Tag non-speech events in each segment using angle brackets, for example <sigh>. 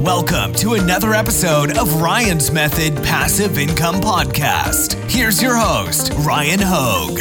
Welcome to another episode of Ryan's Method Passive Income Podcast. Here's your host, Ryan Hogue.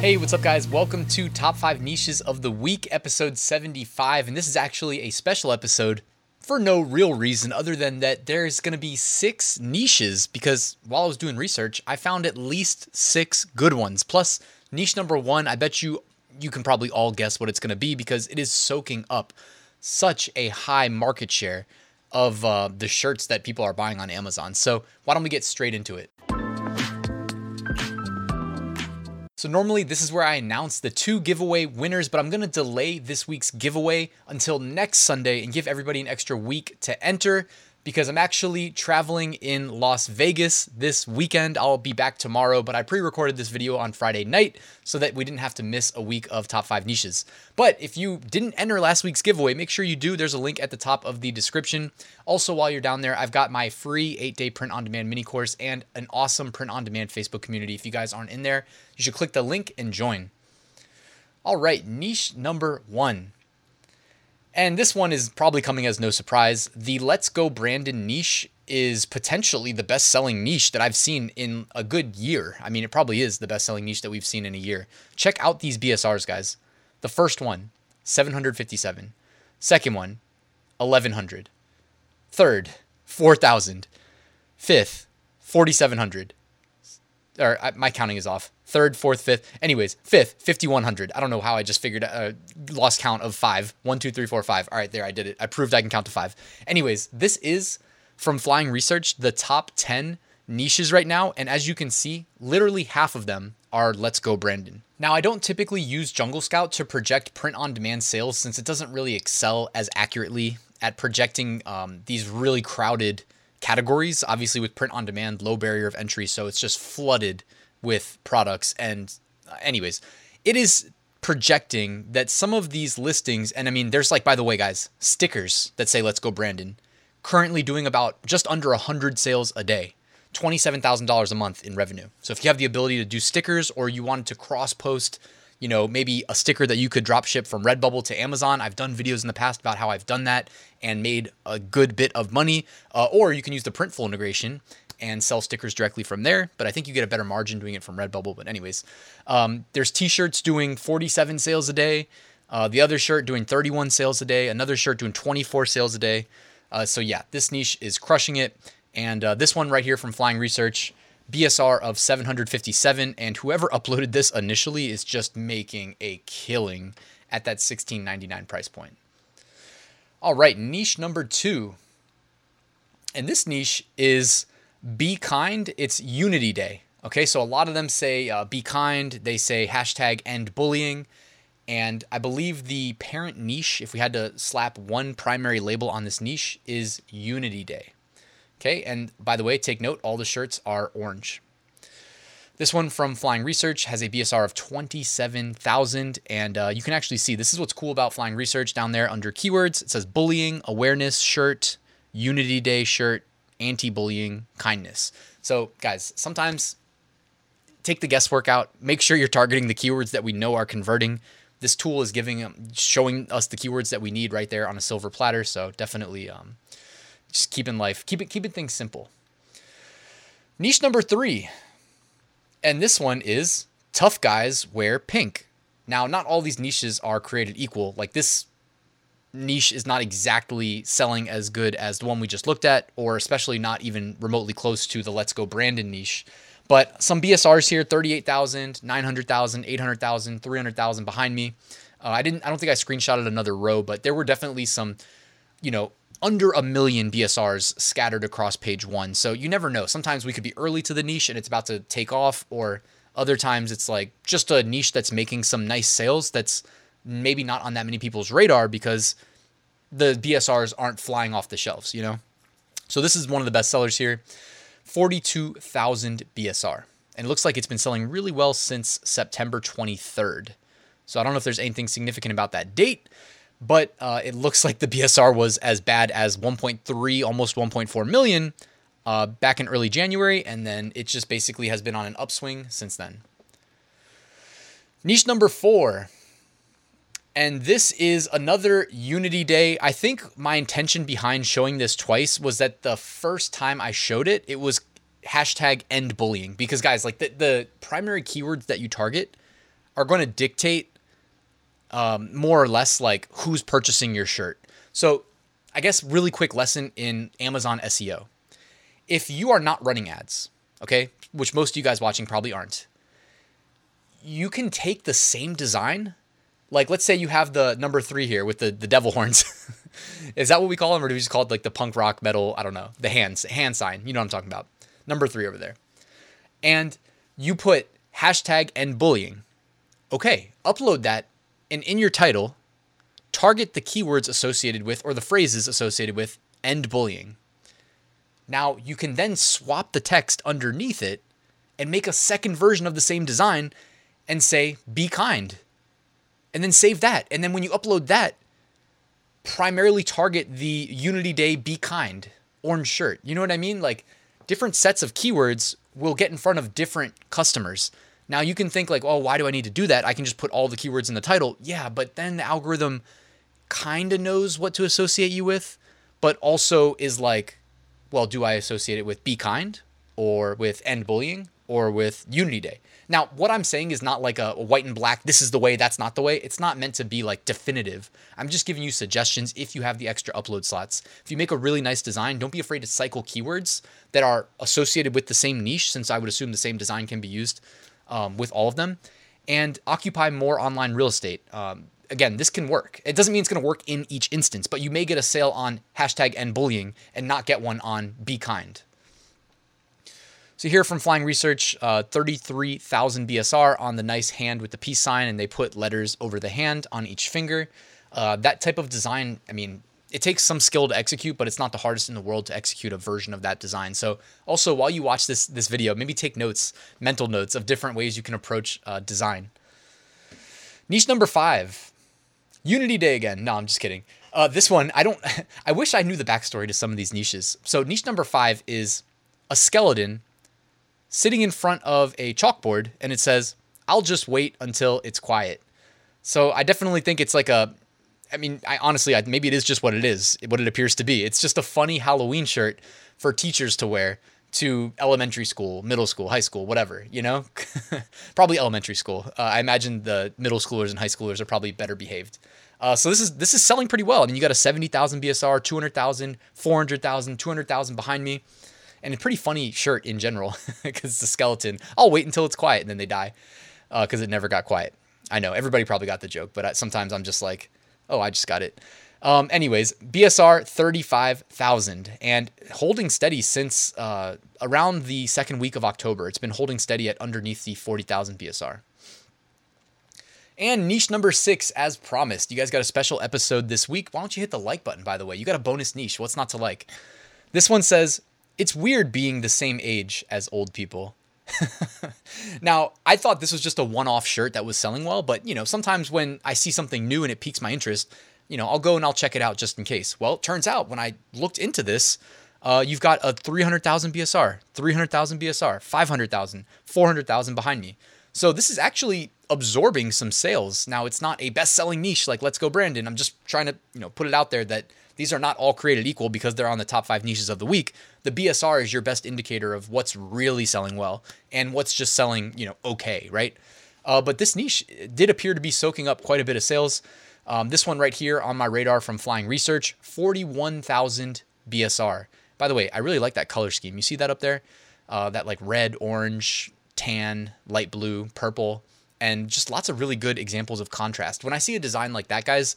Hey, what's up, guys? Welcome to Top 5 Niches of the Week, episode 75. And this is actually a special episode for no real reason other than that there's going to be six niches because while I was doing research, I found at least six good ones. Plus, niche number one, I bet you you can probably all guess what it's going to be because it is soaking up such a high market share of uh, the shirts that people are buying on Amazon. So, why don't we get straight into it? So normally this is where I announce the two giveaway winners, but I'm to delay this week's giveaway until next Sunday and give everybody an extra week to enter because I'm actually traveling in Las Vegas this weekend. I'll be back tomorrow, but I pre recorded this video on Friday night so that we didn't have to miss a week of top five niches. But if you didn't enter last week's giveaway, make sure you do. There's a link at the top of the description. Also, while you're down there, I've got my free eight day print on demand mini course and an awesome print on demand Facebook community. If you guys aren't in there, you should click the link and join. All right, niche number one and this one is probably coming as no surprise. The Let's Go Brandon niche is potentially the best selling niche that I've seen in a good year. I mean, it probably is the best selling niche that we've seen in a year. Check out these BSRs, guys. The first one, 757. Second one, 1100. Third, 4000. Fifth, 4700 or uh, my counting is off. Third, fourth, fifth. Anyways, fifth, 5100. I don't know how I just figured, uh, lost count of five. One, two, three, four, five. All right, there, I did it. I proved I can count to five. Anyways, this is from Flying Research, the top 10 niches right now. And as you can see, literally half of them are Let's Go Brandon. Now, I don't typically use Jungle Scout to project print on demand sales since it doesn't really excel as accurately at projecting um, these really crowded categories. Obviously, with print on demand, low barrier of entry, so it's just flooded with products. And, uh, anyways, it is projecting that some of these listings, and I mean, there's like, by the way, guys, stickers that say "Let's go, Brandon," currently doing about just under hundred sales a day. $27,000 a month in revenue. So if you have the ability to do stickers or you wanted to cross post you know, maybe a sticker that you could drop ship from Redbubble to Amazon. I've done videos in the past about how I've done that and made a good bit of money. Uh, or you can use the Printful integration and sell stickers directly from there. But I think you get a better margin doing it from Redbubble. But anyways, um, there's T-shirts doing 47 sales a day. Uh, the other shirt doing 31 sales a day. Another shirt doing 24 sales a day. Uh, so yeah, this niche is crushing it. And uh, this one right here from Flying Research BSR of 757, and whoever uploaded this initially is just making a killing at that 16.99 price point. All right, niche number two. And this niche is Be Kind. It's Unity Day. Okay, so a lot of them say uh, Be Kind, they say hashtag end bullying. And I believe the parent niche, if we had to slap one primary label on this niche, is Unity Day. Okay, and by the way, take note, all the shirts are orange. This one from Flying Research has a BSR of 27,000. And uh, you can actually see this is what's cool about Flying Research down there under keywords. It says bullying, awareness shirt, Unity Day shirt, anti bullying, kindness. So, guys, sometimes take the guesswork out. Make sure you're targeting the keywords that we know are converting. This tool is giving, showing us the keywords that we need right there on a silver platter. So, definitely um, just keeping life, keep it, keeping things simple. Niche number three, and this one is tough guys wear pink. Now, not all these niches are created equal. Like this niche is not exactly selling as good as the one we just looked at, or especially not even remotely close to the Let's Go Brandon niche. But some BSRs here 38,000, 900,000, 800,000, 300,000 behind me. Uh, I didn't, I don't think I screenshotted another row, but there were definitely some, you know, under a million BSRs scattered across page one. So you never know. Sometimes we could be early to the niche and it's about to take off, or other times it's like just a niche that's making some nice sales that's maybe not on that many people's radar because the BSRs aren't flying off the shelves, you know? So this is one of the best sellers here 42,000 BSR. And it looks like it's been selling really well since September 23rd. So I don't know if there's anything significant about that date, but uh, it looks like the BSR was as bad as 1.3, almost 1.4 million uh, back in early January, and then it just basically has been on an upswing since then. Niche number four. And this is another Unity Day. I think my intention behind showing this twice was that the first time I showed it, it was hashtag end bullying. Because, guys, like the, the primary keywords that you target are going to dictate um, more or less like who's purchasing your shirt. So, I guess, really quick lesson in Amazon SEO. If you are not running ads, okay, which most of you guys watching probably aren't, you can take the same design. Like, let's say you have the number three here with the, the devil horns. <laughs> Is that what we call them? Or do we just call it like the punk rock metal? I don't know. The hands, hand sign. You know what I'm talking about. Number three over there. And you put hashtag and bullying. Okay, upload that. And in your title, target the keywords associated with or the phrases associated with end bullying. Now, you can then swap the text underneath it and make a second version of the same design and say, be kind. And then save that. And then when you upload that, primarily target the Unity Day Be Kind orange shirt. You know what I mean? Like different sets of keywords will get in front of different customers. Now you can think like, oh, why do I need to do that? I can just put all the keywords in the title. Yeah, but then the algorithm kind of knows what to associate you with, but also is like, well, do I associate it with Be Kind or with End Bullying or with Unity Day? Now, what I'm saying is not like a, a, white and black, this is the way, that's not the way. It's not meant to be like definitive. I'm just giving you suggestions if you have the extra upload slots. If you make a really nice design, don't be afraid to cycle keywords that are associated with the same niche, since I would assume the same design can be used um, with all of them, and occupy more online real estate. Um, again, this can work. It doesn't mean it's going to work in each instance, but you may get a sale on hashtag end bullying and not get one on be kind. So here from Flying Research, uh, 33,000 BSR on the nice hand with the peace sign, and they put letters over the hand on each finger. Uh, that type of design, I mean, it takes some skill to execute, but it's not the hardest in the world to execute a version of that design. So also, while you watch this this video, maybe take notes, mental notes of different ways you can approach uh, design. Niche number five, Unity Day again. No, I'm just kidding. Uh, this one, I don't. <laughs> I wish I knew the backstory to some of these niches. So niche number five is a skeleton sitting in front of a chalkboard and it says, I'll just wait until it's quiet. So I definitely think it's like a, I mean, I honestly, I, maybe it is just what it is, what it appears to be. It's just a funny Halloween shirt for teachers to wear to elementary school, middle school, high school, whatever, you know? <laughs> probably elementary school. Uh, I imagine the middle schoolers and high schoolers are probably better behaved. Uh, so this is this is selling pretty well. I mean, you got a 70,000 BSR, 200,000, 400,000, 200,000 behind me and a pretty funny shirt in general <laughs> because it's a skeleton. I'll wait until it's quiet and then they die because uh, it never got quiet. I know everybody probably got the joke, but I, sometimes I'm just like, oh, I just got it. Um, anyways, BSR 35,000 and holding steady since uh, around the second week of October. It's been holding steady at underneath the 40,000 BSR. And niche number six, as promised. You guys got a special episode this week. Why don't you hit the like button, by the way? You got a bonus niche. What's not to like? This one says it's weird being the same age as old people. <laughs> now, I thought this was just a one off shirt that was selling well, but you know, sometimes when I see something new and it piques my interest, you know, I'll go and I'll check it out just in case. Well, it turns out when I looked into this, uh, you've got a 300,000 BSR, 300,000 BSR, 500,000, 400,000 behind me. So this is actually absorbing some sales. Now, it's not a best selling niche like Let's Go Brandon. I'm just trying to, you know, put it out there that these are not all created equal because they're on the top five niches of the week. The BSR is your best indicator of what's really selling well and what's just selling, you know, okay, right? Uh, but this niche did appear to be soaking up quite a bit of sales. Um, this one right here on my radar from Flying Research, 41,000 BSR. By the way, I really like that color scheme. You see that up there? Uh, that like red, orange, tan, light blue, purple, and just lots of really good examples of contrast. When I see a design like that, guys,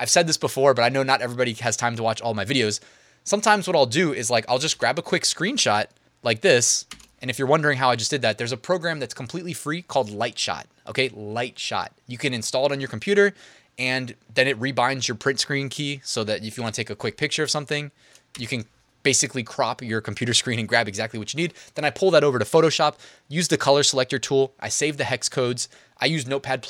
I've said this before, but I know not everybody has time to watch all my videos. Sometimes what I'll do is like I'll just grab a quick screenshot like this. And if you're wondering how I just did that, there's a program that's completely free called Lightshot. Okay, Lightshot. You can install it on your computer and then it rebinds your print screen key so that if you want to take a quick picture of something, you can basically crop your computer screen and grab exactly what you need. Then I pull that over to Photoshop, use the color selector tool, I save the hex codes. I use Notepad++.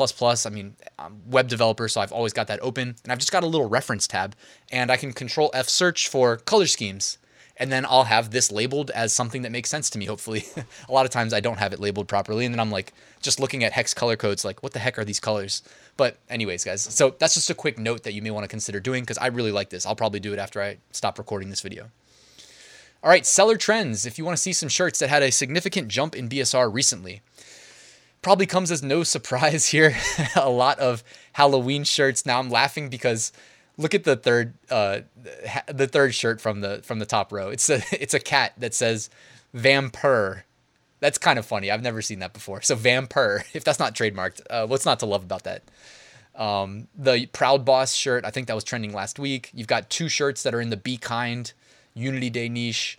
I mean, I'm web developer, so I've always got that open. And I've just got a little reference tab, and I can control F search for color schemes. and then I'll have this labeled as something that makes sense to me, hopefully. <laughs> a lot of times I don't have it labeled properly, and then I'm like just looking at hex color codes, like, what the heck are these colors? But, anyways, guys, so that's just a quick note that you may want to consider doing because I really like this. I'll probably do it after I stop recording this video. All right, seller trends. If you want to see some shirts that had a significant jump in BSR recently, probably comes as no <laughs> surprise here. a lot of Halloween shirts. Now I'm laughing because look at the third uh, the third shirt from the from the top row. It's a <laughs> it's a cat that says Vampire. That's kind of funny. I've never seen that before. So Vampire, <laughs> if that's not trademarked, uh, what's not to love about that? Um, the Proud Boss shirt, I think that was trending last week. You've got two shirts that are in the Be Kind Unity Day niche.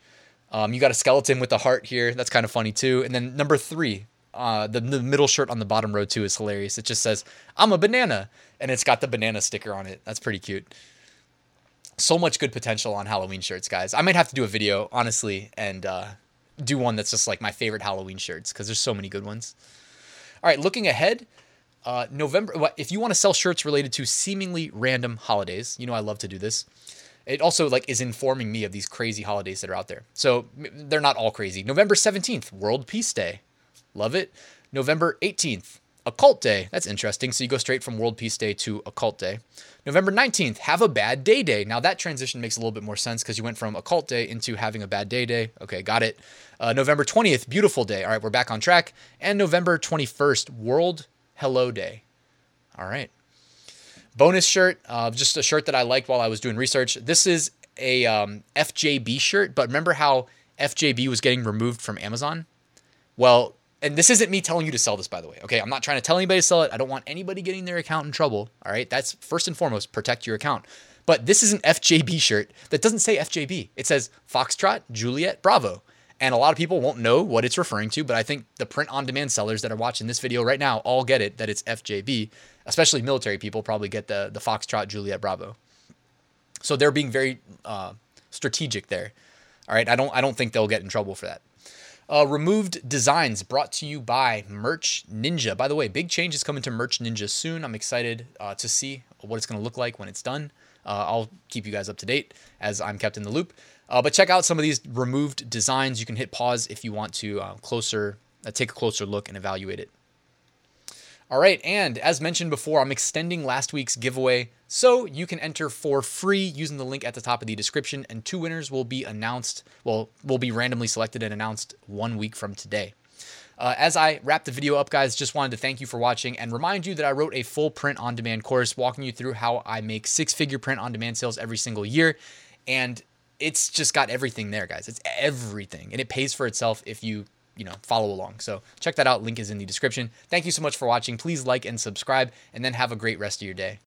Um, you got a skeleton with a heart here. That's kind of funny too. And then number three, uh, the, the middle shirt on the bottom row too is hilarious. It just says, I'm a banana. And it's got the banana sticker on it. That's pretty cute. So much good potential on Halloween shirts, guys. I might have to do a video, honestly, and uh, do one that's just like my favorite Halloween shirts because there's so many good ones. All right, looking ahead, uh, November. If you want to sell shirts related to seemingly random holidays, you know I love to do this. It also like is informing me of these crazy holidays that are out there. So they're not all crazy. November 17th, World Peace Day. Love it. November 18th, Occult Day. That's interesting. So you go straight from World Peace Day to Occult Day. November 19th, Have a Bad Day Day. Now that transition makes a little bit more sense because you went from Occult Day into having a bad day day. Okay, got it. Uh, November 20th, Beautiful Day. All right, we're back on track. And November 21st, World Hello Day. All right. Bonus shirt, uh, just a shirt that I liked while I was doing research. This is a um, FJB shirt, but remember how FJB was getting removed from Amazon? Well, and this isn't me telling you to sell this, by the way. Okay, I'm not trying to tell anybody to sell it. I don't want anybody getting their account in trouble. All right, that's first and foremost, protect your account. But this is an FJB shirt that doesn't say FJB. It says Foxtrot, Juliet, Bravo. And a lot of people won't know what it's referring to, but I think the print on demand sellers that are watching this video right now all get it that it's FJB, especially military people probably get the, the Foxtrot, Juliet, Bravo. So they're being very uh, strategic there. All right, I don't I don't think they'll get in trouble for that. Uh, removed designs brought to you by Merch Ninja. By the way, big change is coming to Merch Ninja soon. I'm excited uh, to see what it's going to look like when it's done. Uh, I'll keep you guys up to date as I'm kept in the loop. Uh, but check out some of these removed designs. You can hit pause if you want to uh, closer take a closer look and evaluate it. All right, and as mentioned before, I'm extending last week's giveaway so you can enter for free using the link at the top of the description, and two winners will be announced, well, will be randomly selected and announced one week from today. Uh, as I wrap the video up, guys, just wanted to thank you for watching and remind you that I wrote a full print on demand course walking you through how I make six figure print on demand sales every single year. And it's just got everything there, guys. It's everything. And it pays for itself if you you know, follow along. So check that out. Link is in the description. Thank you so much for watching. Please like and subscribe, and then have a great rest of your day.